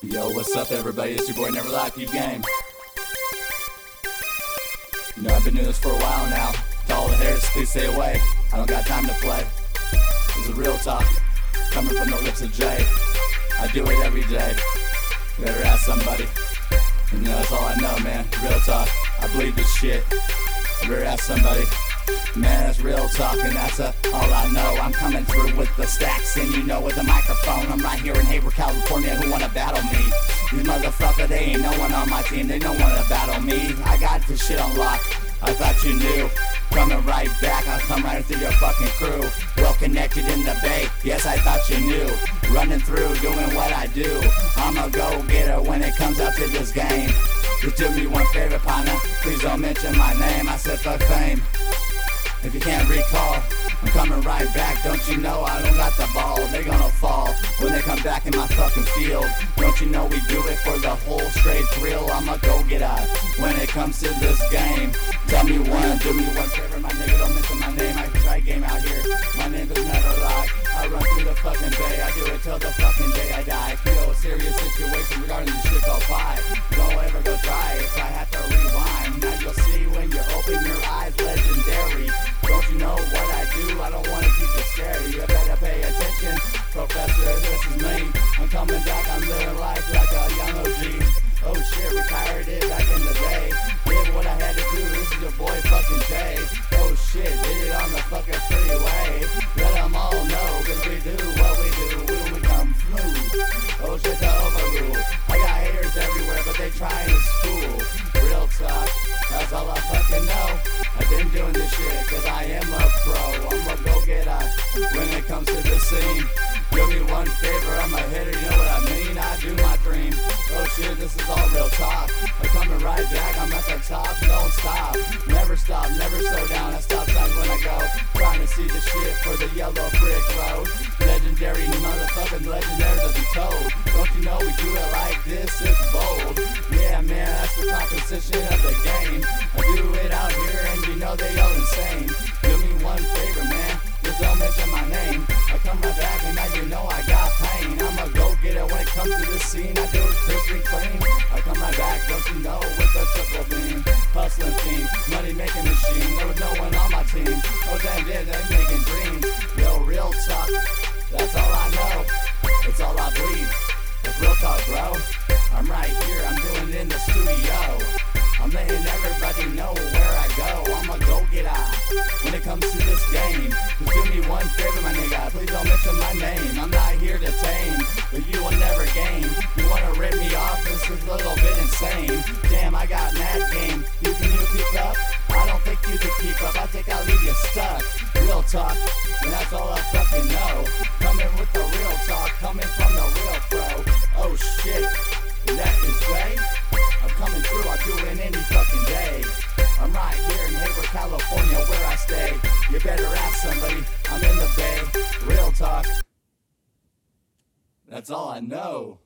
Yo, what's up, everybody? It's your boy Never Lie Peep Game. You know, I've been doing this for a while now. To all the haters, please stay away. I don't got time to play. This is real talk, coming from the lips of Jay. I do it every day. Better ask somebody. You know, that's all I know, man. Real talk. I believe this shit. Better ask somebody. Man, it's real talk, and that's uh, all I know. I'm coming through with the stacks, and you know, with the microphone. I'm right here in Hayward, California. Who wanna battle me? These motherfuckers, they ain't no one on my team. They don't wanna battle me. I got this shit on lock. I thought you knew. Coming right back, I'll come right through your fucking crew. Well connected in the bay, yes, I thought you knew. Running through, doing what I do. I'm a go getter when it comes out to this game. Just do me one favor, partner. Please don't mention my name. I said fuck fame. If you can't recall, I'm coming right back. Don't you know I don't got the ball? They're gonna fall when they come back in my fucking field. Don't you know we do it for the whole straight thrill? I'm a go getter when it comes to this game. Tell me one, do me one favor, my nigga. Don't mention my name. I can try game out here. My name is never lie. I run through the fucking bay. I do it till the fucking day I die. Feel a serious situation regarding this shit called pie. Know what I do? I don't wanna keep you scary. You better pay attention, Professor. This is me. I'm coming back. I'm living life like a young OG. Oh shit, retired it back in the day. Did what I had to do. This is your boy fucking Jay. Oh shit, did it on the fucking freeway. Let them all know, cause we do what we do. We, we come smooth. Oh shit, the overrule. I got haters everywhere, but they trying to school. Real talk, that's all I fucking know. I've been doing this shit Shit, this is all real talk. I'm coming right back, I'm at the top, don't stop. Never stop, never slow down. I stop signs when I go. Trying to see the shit for the yellow brick road. Legendary motherfucking legendary to be told. Don't you know we do it like this? It's bold. Yeah, man, that's the composition of the game. I do it out here and you know they all insane. Do me one favor, man. Just don't mention my name. Hustling team, money making machine. There was no one on my team. Oh damn, yeah, they making dreams. Yo, real talk. That's all I know. It's all I breathe. It's real talk, bro. I'm right here. I'm doing it in the studio. I'm letting everybody know where I go. I'm a go getter when it comes to this game. Just do me one favor, my nigga. Please don't mention my name. I'm not here to tame, talk, and that's all I fucking know. Coming with the real talk, coming from the real pro. Oh shit, that is Jay. I'm coming through, I'll do it any fucking day. I'm right here in Hayward, California, where I stay. You better ask somebody, I'm in the bay. Real talk. That's all I know.